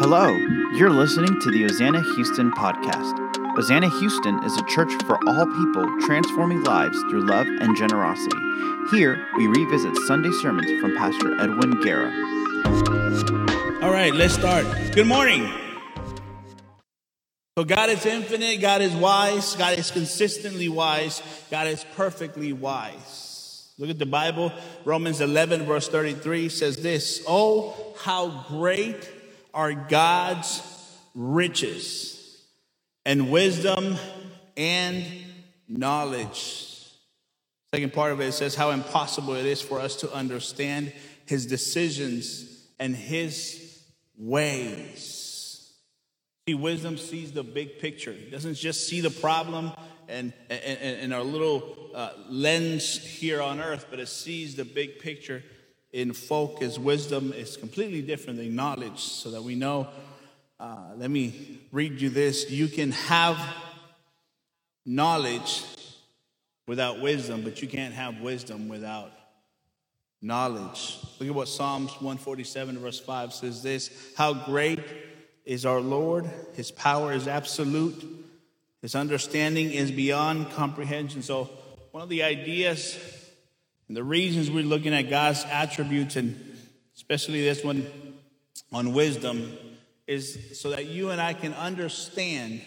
Hello, you're listening to the Hosanna Houston podcast. Hosanna Houston is a church for all people transforming lives through love and generosity. Here, we revisit Sunday sermons from Pastor Edwin Guerra. All right, let's start. Good morning. So, God is infinite, God is wise, God is consistently wise, God is perfectly wise. Look at the Bible. Romans 11, verse 33 says this Oh, how great are God's riches and wisdom and knowledge. Second part of it says how impossible it is for us to understand his decisions and his ways. See, wisdom sees the big picture. It doesn't just see the problem and, and, and our little uh, lens here on earth, but it sees the big picture in focus. Wisdom is completely different than knowledge, so that we know. Uh, let me read you this. You can have knowledge without wisdom, but you can't have wisdom without knowledge. Look at what Psalms 147, verse 5 says this How great is our Lord! His power is absolute, His understanding is beyond comprehension. So, one of the ideas and the reasons we're looking at God's attributes, and especially this one on wisdom, is so that you and I can understand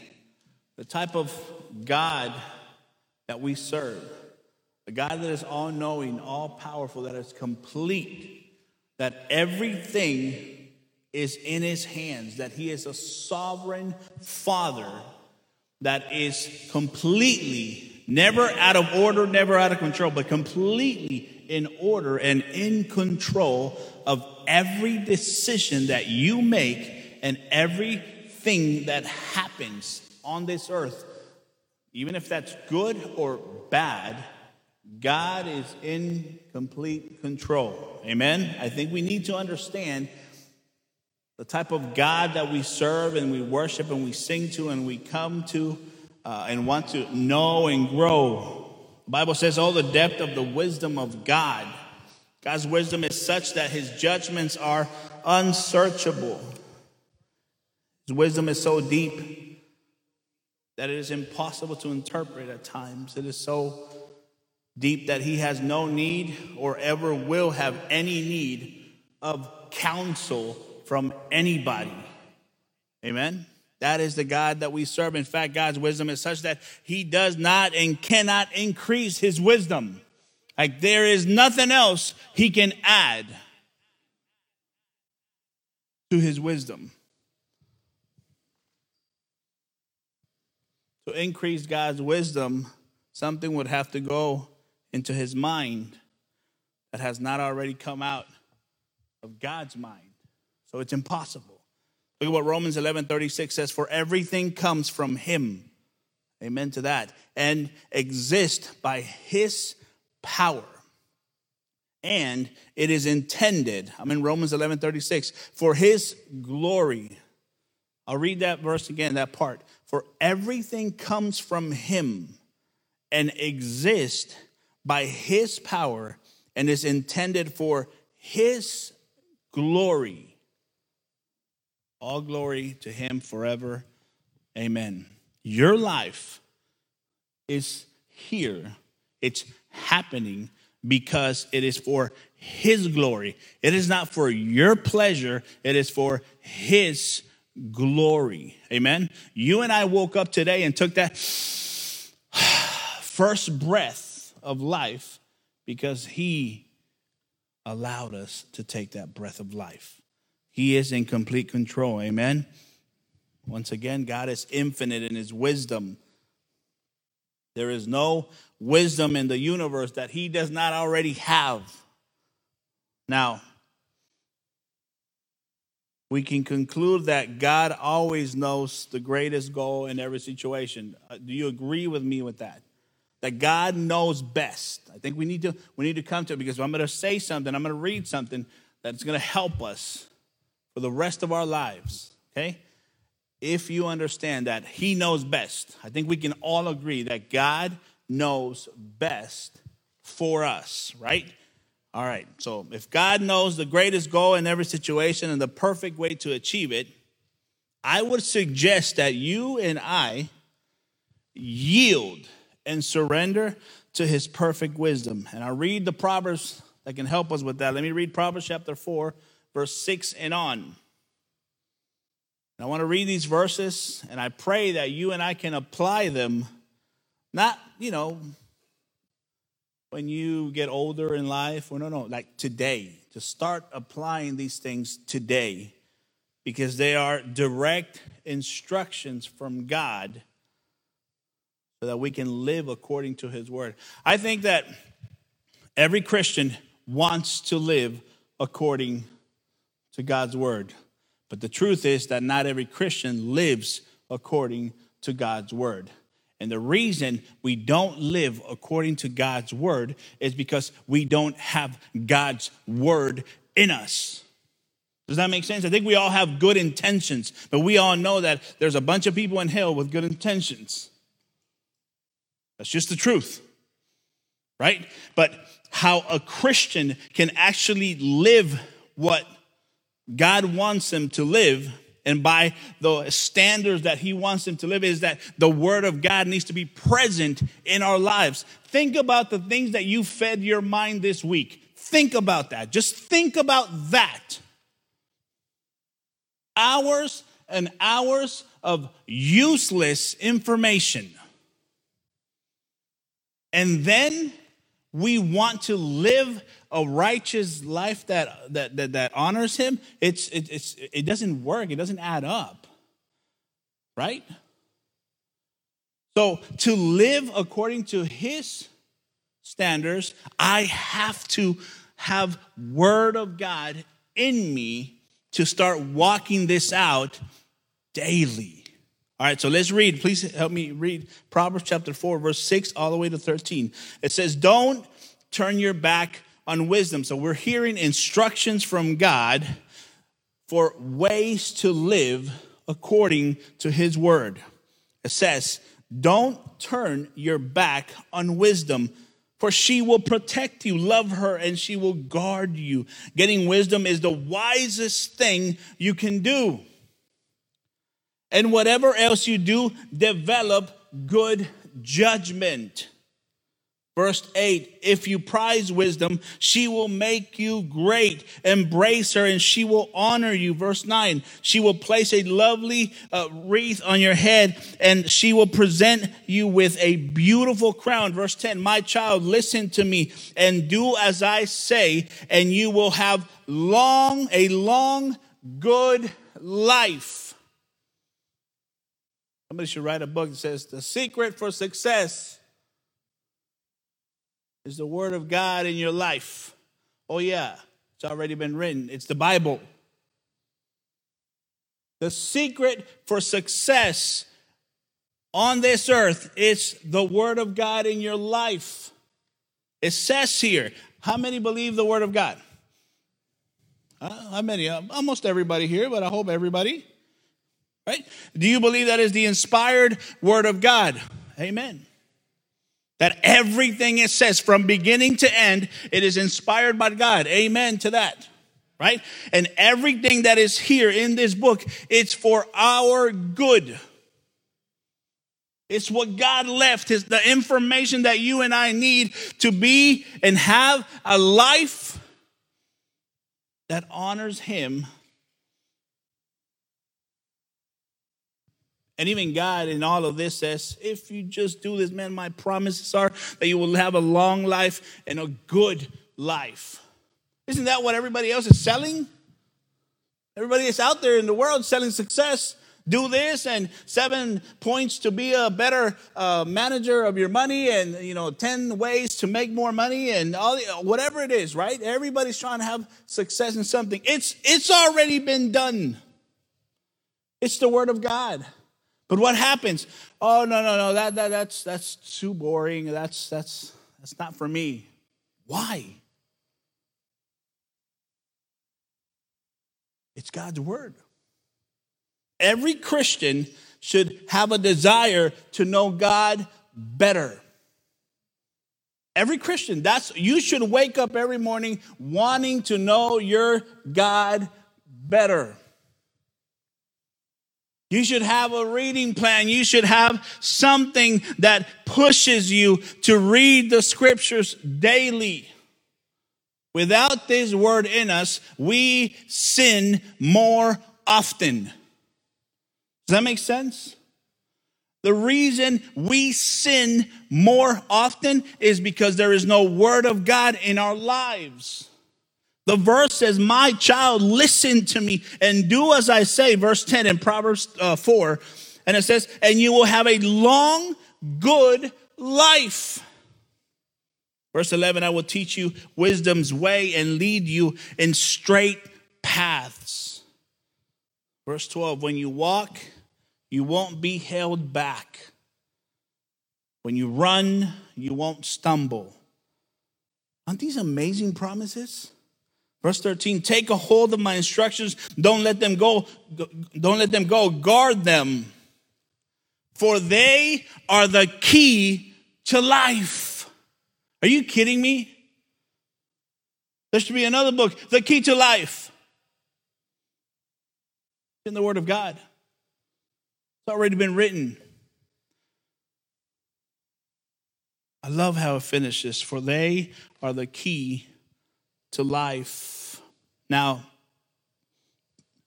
the type of God that we serve, the God that is all knowing, all powerful, that is complete, that everything is in his hands, that he is a sovereign father that is completely, never out of order, never out of control, but completely in order and in control of every decision that you make and everything that happens on this earth, even if that's good or bad, God is in complete control. Amen? I think we need to understand the type of God that we serve and we worship and we sing to and we come to uh, and want to know and grow. The Bible says, Oh, the depth of the wisdom of God. God's wisdom is such that his judgments are unsearchable. His wisdom is so deep that it is impossible to interpret at times. It is so deep that he has no need or ever will have any need of counsel from anybody. Amen. That is the God that we serve. In fact, God's wisdom is such that he does not and cannot increase his wisdom. Like there is nothing else he can add to his wisdom. To increase God's wisdom, something would have to go into his mind that has not already come out of God's mind. So it's impossible. Look at what Romans 11 36 says For everything comes from him. Amen to that. And exist by his power. And it is intended, I'm in Romans 11 36, for his glory. I'll read that verse again, that part. For everything comes from him and exists by his power and is intended for his glory. All glory to him forever. Amen. Your life is here, it's happening because it is for his glory. It is not for your pleasure, it is for his glory. Amen. You and I woke up today and took that first breath of life because he allowed us to take that breath of life. He is in complete control. Amen. Once again, God is infinite in his wisdom. There is no wisdom in the universe that he does not already have. Now, we can conclude that God always knows the greatest goal in every situation. Uh, do you agree with me with that? That God knows best. I think we need to we need to come to it because I'm going to say something, I'm going to read something that's going to help us for the rest of our lives. Okay? If you understand that He knows best, I think we can all agree that God knows best for us, right? All right, so if God knows the greatest goal in every situation and the perfect way to achieve it, I would suggest that you and I yield and surrender to his perfect wisdom. And I read the Proverbs that can help us with that. Let me read Proverbs chapter 4, verse 6 and on. And I want to read these verses, and I pray that you and I can apply them, not, you know, when you get older in life, or no, no, like today, to start applying these things today, because they are direct instructions from God so that we can live according to his word. I think that every Christian wants to live according to God's word. But the truth is that not every Christian lives according to God's word. And the reason we don't live according to God's word is because we don't have God's word in us. Does that make sense? I think we all have good intentions, but we all know that there's a bunch of people in hell with good intentions. That's just the truth, right? But how a Christian can actually live what God wants him to live and by the standards that he wants him to live is that the word of God needs to be present in our lives. Think about the things that you fed your mind this week. Think about that. Just think about that. Hours and hours of useless information. And then we want to live a righteous life that, that, that, that honors him. It's, it, it's, it doesn't work, it doesn't add up. Right? So, to live according to his standards, I have to have word of God in me to start walking this out daily. All right, so let's read. Please help me read Proverbs chapter 4, verse 6 all the way to 13. It says, Don't turn your back on wisdom. So we're hearing instructions from God for ways to live according to his word. It says, Don't turn your back on wisdom, for she will protect you. Love her, and she will guard you. Getting wisdom is the wisest thing you can do. And whatever else you do, develop good judgment. Verse 8 If you prize wisdom, she will make you great. Embrace her and she will honor you. Verse 9 She will place a lovely uh, wreath on your head and she will present you with a beautiful crown. Verse 10 My child, listen to me and do as I say, and you will have long, a long, good life. Somebody should write a book that says the secret for success is the word of God in your life. Oh, yeah, it's already been written. It's the Bible. The secret for success on this earth is the word of God in your life. It says here, how many believe the word of God? Uh, how many? Uh, almost everybody here, but I hope everybody. Right? Do you believe that is the inspired word of God? Amen. That everything it says from beginning to end, it is inspired by God. Amen to that. Right? And everything that is here in this book, it's for our good. It's what God left, is the information that you and I need to be and have a life that honors Him And even God in all of this says, if you just do this, man, my promises are that you will have a long life and a good life. Isn't that what everybody else is selling? Everybody that's out there in the world selling success. Do this and seven points to be a better uh, manager of your money, and you know ten ways to make more money, and all whatever it is. Right? Everybody's trying to have success in something. It's it's already been done. It's the word of God. But what happens? Oh no, no, no, that, that that's that's too boring. That's that's that's not for me. Why? It's God's word. Every Christian should have a desire to know God better. Every Christian, that's you should wake up every morning wanting to know your God better. You should have a reading plan. You should have something that pushes you to read the scriptures daily. Without this word in us, we sin more often. Does that make sense? The reason we sin more often is because there is no word of God in our lives. The verse says, My child, listen to me and do as I say. Verse 10 in Proverbs uh, 4. And it says, And you will have a long, good life. Verse 11, I will teach you wisdom's way and lead you in straight paths. Verse 12, when you walk, you won't be held back. When you run, you won't stumble. Aren't these amazing promises? Verse 13, take a hold of my instructions. Don't let them go. Don't let them go. Guard them. For they are the key to life. Are you kidding me? There should be another book, The Key to Life. In the Word of God. It's already been written. I love how it finishes. For they are the key to life. Now,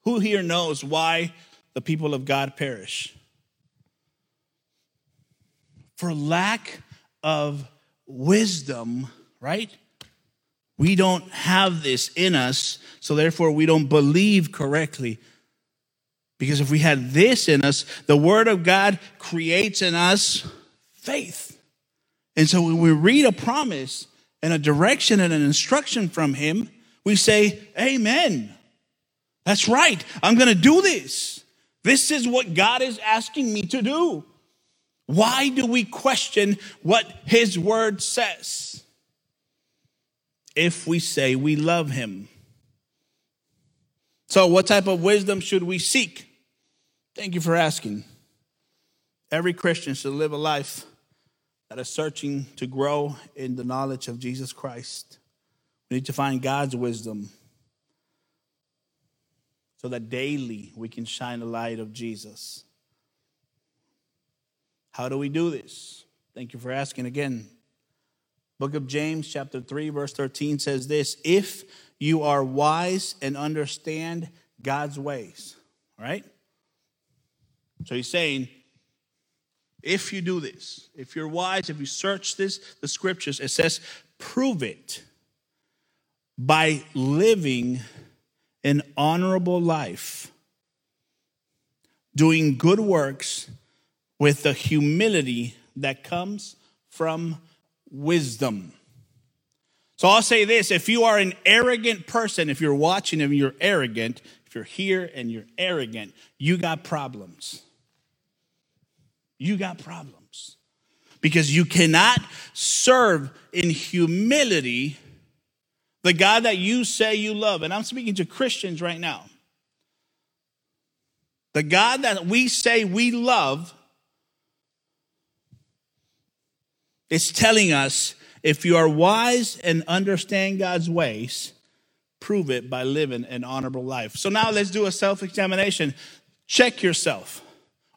who here knows why the people of God perish? For lack of wisdom, right? We don't have this in us, so therefore we don't believe correctly. Because if we had this in us, the Word of God creates in us faith. And so when we read a promise, and a direction and an instruction from Him, we say, Amen. That's right. I'm going to do this. This is what God is asking me to do. Why do we question what His Word says? If we say we love Him. So, what type of wisdom should we seek? Thank you for asking. Every Christian should live a life that are searching to grow in the knowledge of Jesus Christ. We need to find God's wisdom so that daily we can shine the light of Jesus. How do we do this? Thank you for asking again. Book of James, chapter 3, verse 13 says this If you are wise and understand God's ways, right? So he's saying, if you do this, if you're wise, if you search this, the scriptures, it says, prove it by living an honorable life, doing good works with the humility that comes from wisdom. So I'll say this if you are an arrogant person, if you're watching and you're arrogant, if you're here and you're arrogant, you got problems you got problems. Because you cannot serve in humility the God that you say you love. And I'm speaking to Christians right now. The God that we say we love is telling us if you are wise and understand God's ways, prove it by living an honorable life. So now let's do a self examination. Check yourself.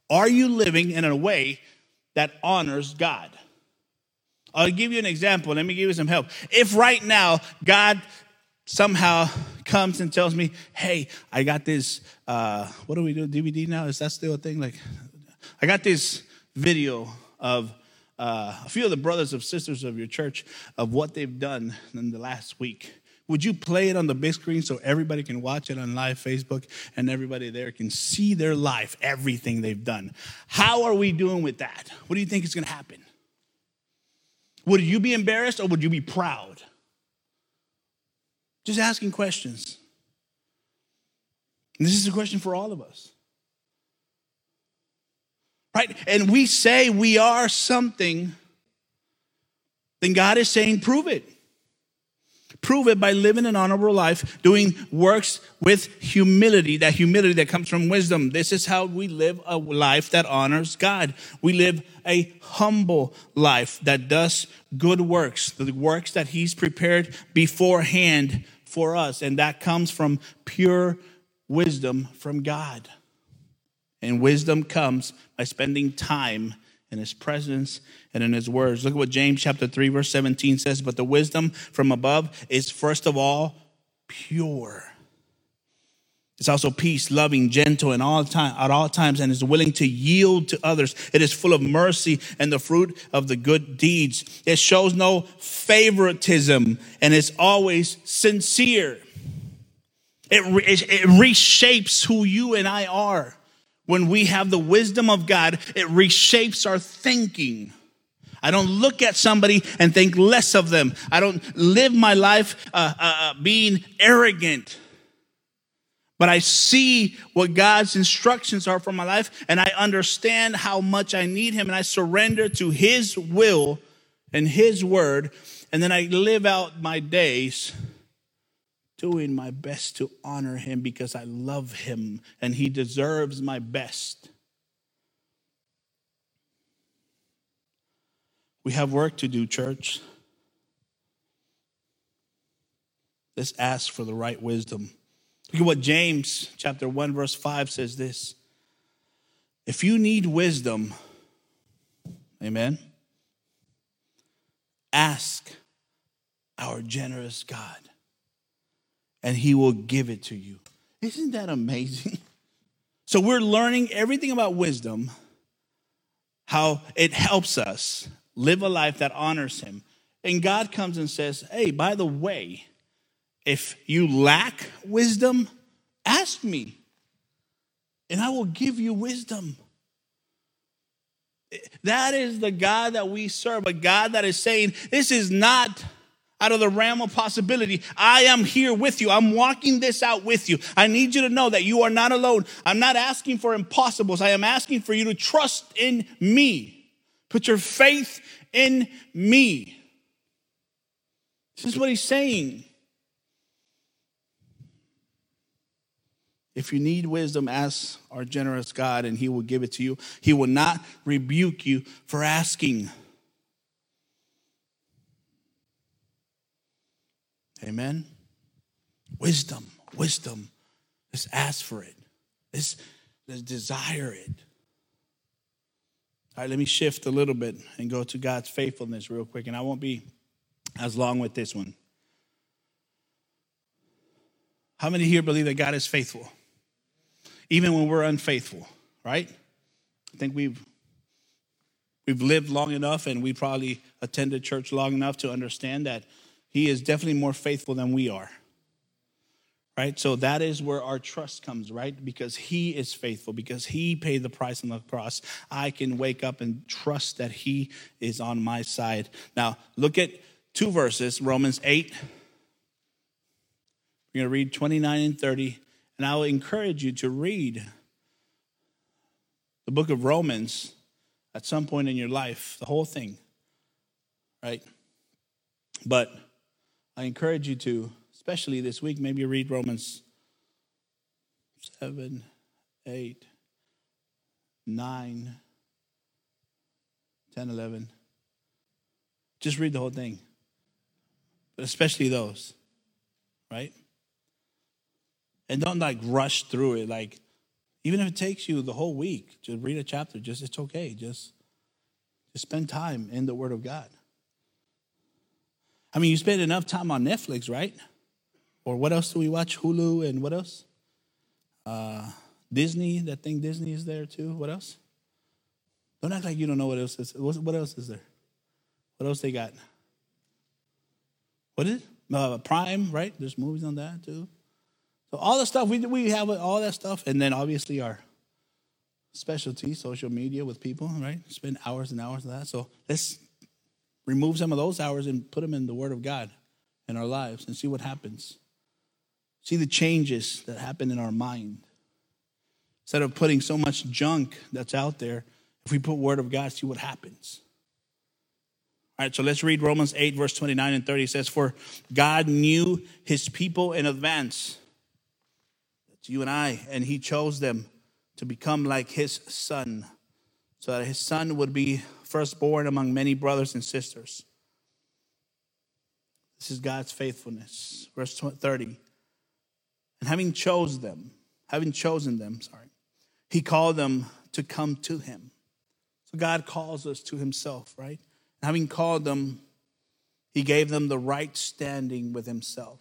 Are you living in a way that honors God? I'll give you an example. Let me give you some help. If right now God somehow comes and tells me, hey, I got this, uh, what do we do, DVD now? Is that still a thing? Like, I got this video of uh, a few of the brothers and sisters of your church of what they've done in the last week. Would you play it on the big screen so everybody can watch it on live Facebook and everybody there can see their life, everything they've done? How are we doing with that? What do you think is going to happen? Would you be embarrassed or would you be proud? Just asking questions. And this is a question for all of us. Right? And we say we are something, then God is saying, prove it. Prove it by living an honorable life, doing works with humility, that humility that comes from wisdom. This is how we live a life that honors God. We live a humble life that does good works, the works that He's prepared beforehand for us. And that comes from pure wisdom from God. And wisdom comes by spending time in his presence and in his words. Look at what James chapter 3 verse 17 says, but the wisdom from above is first of all pure. It's also peace, loving, gentle, and all time at all times, and is willing to yield to others. It is full of mercy and the fruit of the good deeds. It shows no favoritism and is always sincere. It, it, it reshapes who you and I are. When we have the wisdom of God, it reshapes our thinking. I don't look at somebody and think less of them. I don't live my life uh, uh, uh, being arrogant. But I see what God's instructions are for my life, and I understand how much I need Him, and I surrender to His will and His word, and then I live out my days doing my best to honor him because I love him and he deserves my best. We have work to do, church. Let's ask for the right wisdom. Look at what James chapter 1 verse 5 says this. If you need wisdom, amen, ask our generous God and he will give it to you. Isn't that amazing? So we're learning everything about wisdom, how it helps us live a life that honors him. And God comes and says, Hey, by the way, if you lack wisdom, ask me, and I will give you wisdom. That is the God that we serve, a God that is saying, This is not out of the realm of possibility. I am here with you. I'm walking this out with you. I need you to know that you are not alone. I'm not asking for impossibles. I am asking for you to trust in me. Put your faith in me. This is what he's saying. If you need wisdom, ask our generous God, and he will give it to you. He will not rebuke you for asking. Amen. Wisdom, wisdom. Let's ask for it. Let's, let's desire it. All right, let me shift a little bit and go to God's faithfulness real quick, and I won't be as long with this one. How many here believe that God is faithful? Even when we're unfaithful, right? I think we've we've lived long enough and we probably attended church long enough to understand that he is definitely more faithful than we are. Right? So that is where our trust comes, right? Because he is faithful, because he paid the price on the cross. I can wake up and trust that he is on my side. Now, look at two verses Romans 8. We're going to read 29 and 30. And I will encourage you to read the book of Romans at some point in your life, the whole thing, right? But I encourage you to, especially this week, maybe read Romans 7, 8, 9, 10, 11. Just read the whole thing, but especially those, right? And don't like rush through it. Like, even if it takes you the whole week, just read a chapter. Just it's okay. Just, just spend time in the Word of God. I mean, you spend enough time on Netflix, right? Or what else do we watch? Hulu and what else? Uh, Disney. That thing Disney is there too. What else? Don't act like you don't know what else is. What else is there? What else they got? What is it? Uh, Prime, right? There's movies on that too. So all the stuff we we have all that stuff, and then obviously our specialty, social media with people, right? Spend hours and hours on that. So let's remove some of those hours and put them in the Word of God in our lives and see what happens. See the changes that happen in our mind. Instead of putting so much junk that's out there, if we put Word of God, see what happens. All right, so let's read Romans 8, verse 29 and 30. It says, For God knew his people in advance. That's you and I, and he chose them to become like his son, so that his son would be firstborn among many brothers and sisters. This is God's faithfulness. Verse 30. And having chosen them, having chosen them, sorry, he called them to come to him. So God calls us to himself, right? Having called them, he gave them the right standing with himself.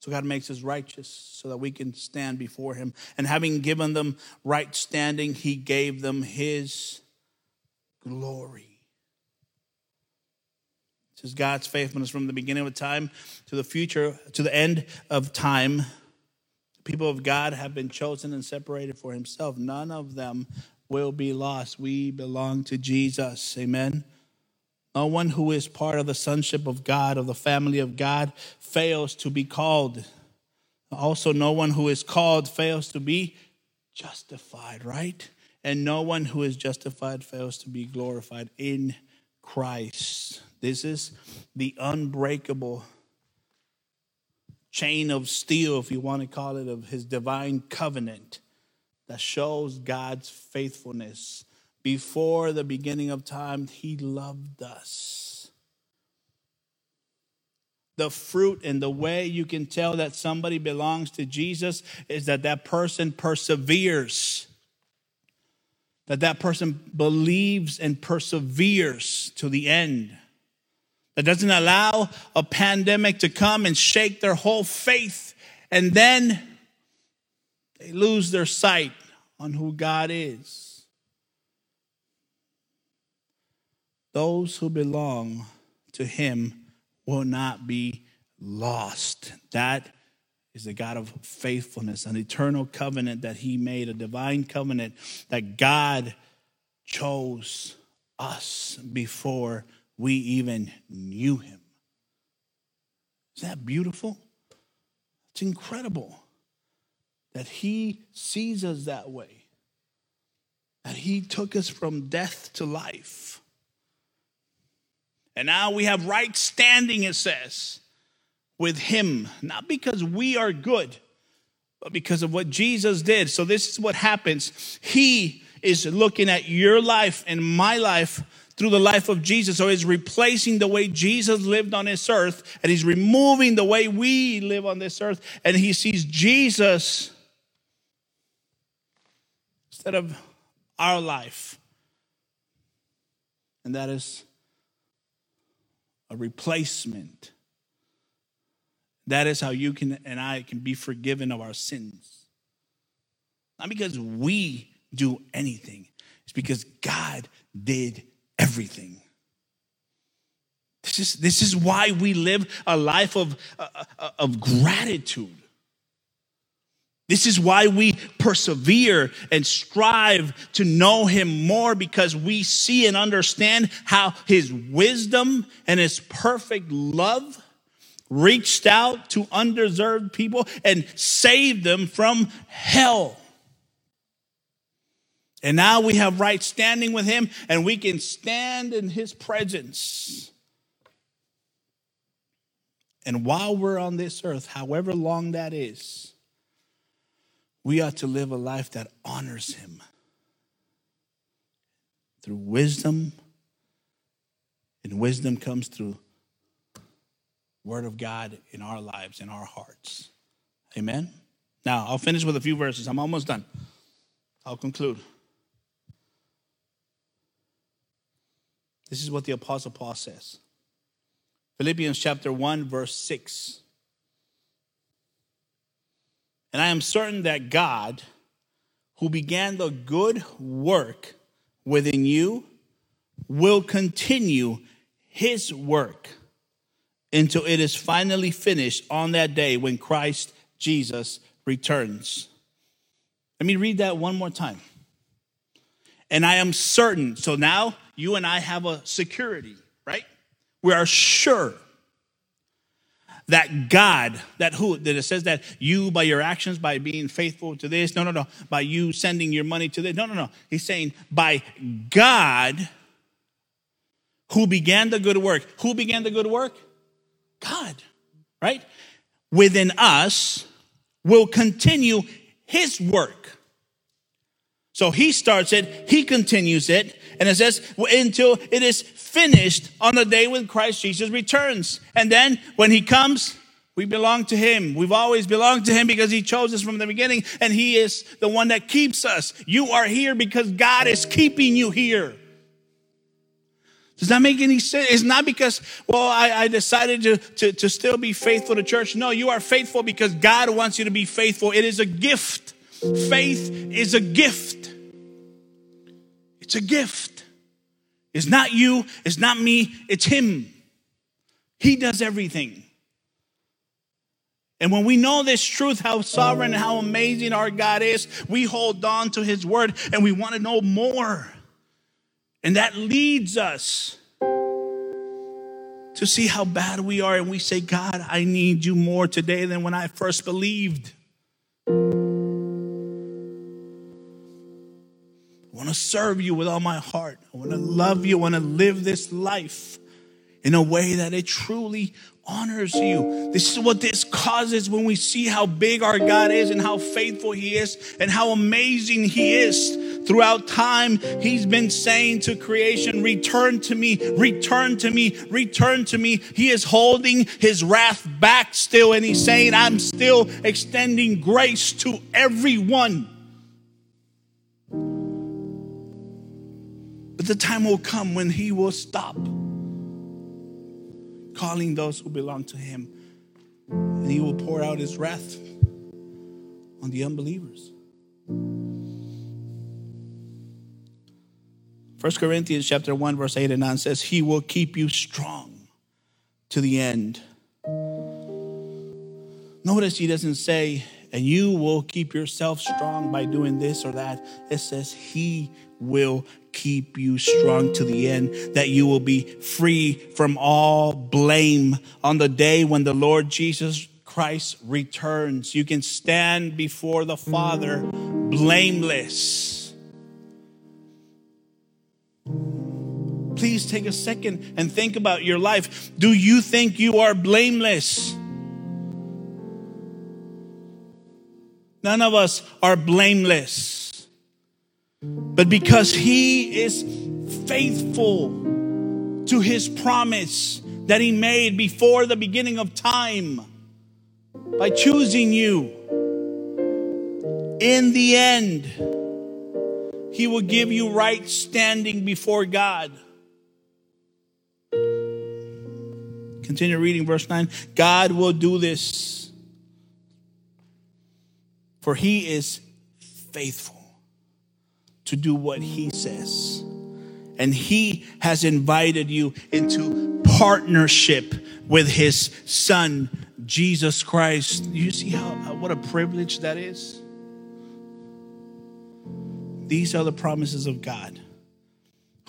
So God makes us righteous so that we can stand before him. And having given them right standing, he gave them his glory. This is God's faithfulness from the beginning of time to the future, to the end of time. The people of God have been chosen and separated for himself. None of them will be lost. We belong to Jesus. Amen. No one who is part of the sonship of God, of the family of God, fails to be called. Also, no one who is called fails to be justified, right? And no one who is justified fails to be glorified in Christ. This is the unbreakable chain of steel, if you want to call it, of his divine covenant that shows God's faithfulness. Before the beginning of time, he loved us. The fruit and the way you can tell that somebody belongs to Jesus is that that person perseveres that that person believes and perseveres to the end. That doesn't allow a pandemic to come and shake their whole faith and then they lose their sight on who God is. Those who belong to Him will not be lost. That is the God of faithfulness, an eternal covenant that He made, a divine covenant that God chose us before we even knew Him. Is that beautiful? It's incredible that He sees us that way, that He took us from death to life. And now we have right standing, it says with Him, not because we are good, but because of what Jesus did. So, this is what happens. He is looking at your life and my life through the life of Jesus. So, He's replacing the way Jesus lived on this earth, and He's removing the way we live on this earth, and He sees Jesus instead of our life. And that is a replacement that is how you can and I can be forgiven of our sins. Not because we do anything, it's because God did everything. This is, this is why we live a life of, uh, uh of gratitude. This is why we persevere and strive to know him more because we see and understand how his wisdom and his perfect love reached out to undeserved people and saved them from hell. And now we have right standing with him and we can stand in his presence. And while we're on this earth, however long that is, we ought to live a life that honors him through wisdom. And wisdom comes through Word of God in our lives, in our hearts. Amen. Now, I'll finish with a few verses. I'm almost done. I'll conclude. This is what the Apostle Paul says Philippians chapter 1, verse 6. And I am certain that God, who began the good work within you, will continue his work until it is finally finished on that day when Christ Jesus returns. Let me read that one more time. And I am certain, so now you and I have a security, right? We are sure that God, that who, that it says that you by your actions, by being faithful to this, no, no, no, by you sending your money to this, no, no, no. He's saying by God who began the good work. Who began the good work? God, right? Within us will continue his work. So he starts it, he continues it, and it says until it is finished on the day when Christ Jesus returns. And then when he comes, We belong to Him. We've always belonged to Him because He chose us from the beginning, and He is the one that keeps us. You are here because God is keeping you here. Does that make any sense? It's not because, well, I, I decided to, to, to still be faithful to church. No, you are faithful because God wants you to be faithful. It is a gift. Faith is a gift. It's a gift. It's not you, it's not me, it's Him. He does everything. And when we know this truth, how sovereign and how amazing our God is, we hold on to His word and we want to know more. And that leads us to see how bad we are. And we say, God, I need you more today than when I first believed. I want to serve you with all my heart. I want to love you. I want to live this life in a way that it truly honors you. This is what this causes when we see how big our God is and how faithful He is and how amazing He is. Throughout time, He's been saying to creation, Return to me, return to me, return to me. He is holding His wrath back still, and He's saying, I'm still extending grace to everyone. But the time will come when He will stop calling those who belong to him. And he will pour out his wrath on the unbelievers. 1 Corinthians chapter 1 verse 8 and 9 says he will keep you strong to the end. Notice he doesn't say and you will keep yourself strong by doing this or that. It says he will keep you strong to the end, that you will be free from all blame on the day when the Lord Jesus Christ returns. You can stand before the Father blameless. Please take a second and think about your life. Do you think you are blameless? None of us are blameless. But because he is faithful to his promise that he made before the beginning of time by choosing you, in the end, he will give you right standing before God. Continue reading verse 9. God will do this, for he is faithful to do what He says. And He has invited you into partnership with His Son, Jesus Christ. You see how, uh, what a privilege that is? These are the promises of God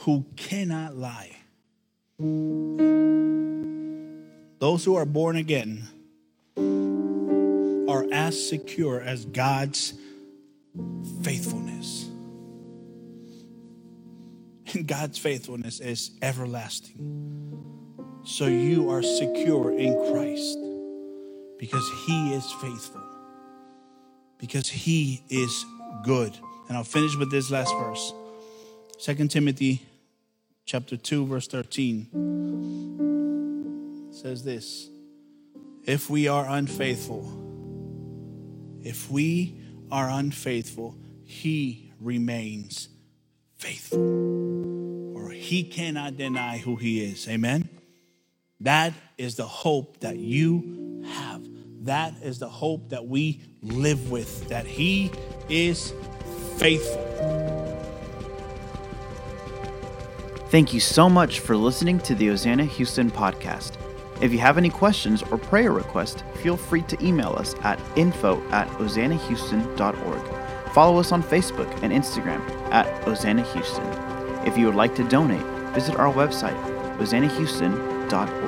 who cannot lie. Those who are born again are as secure as God's faithfulness. And God's faithfulness is everlasting. So you are secure in Christ because He is faithful, because He is good. And I'll finish with this last verse. 2 Timothy chapter 2 verse 13 says this if we are unfaithful if we are unfaithful he remains faithful, or he cannot deny who he is. Amen? That is the hope that you have. That is the hope that we live with, that he is faithful. Thank you so much for listening to the Hosanna Houston podcast. If you have any questions or prayer requests, feel free to email us at info at hosannahouston.org. Follow us on Facebook and Instagram at Hosanna Houston. If you would like to donate, visit our website, hosannahouston.org.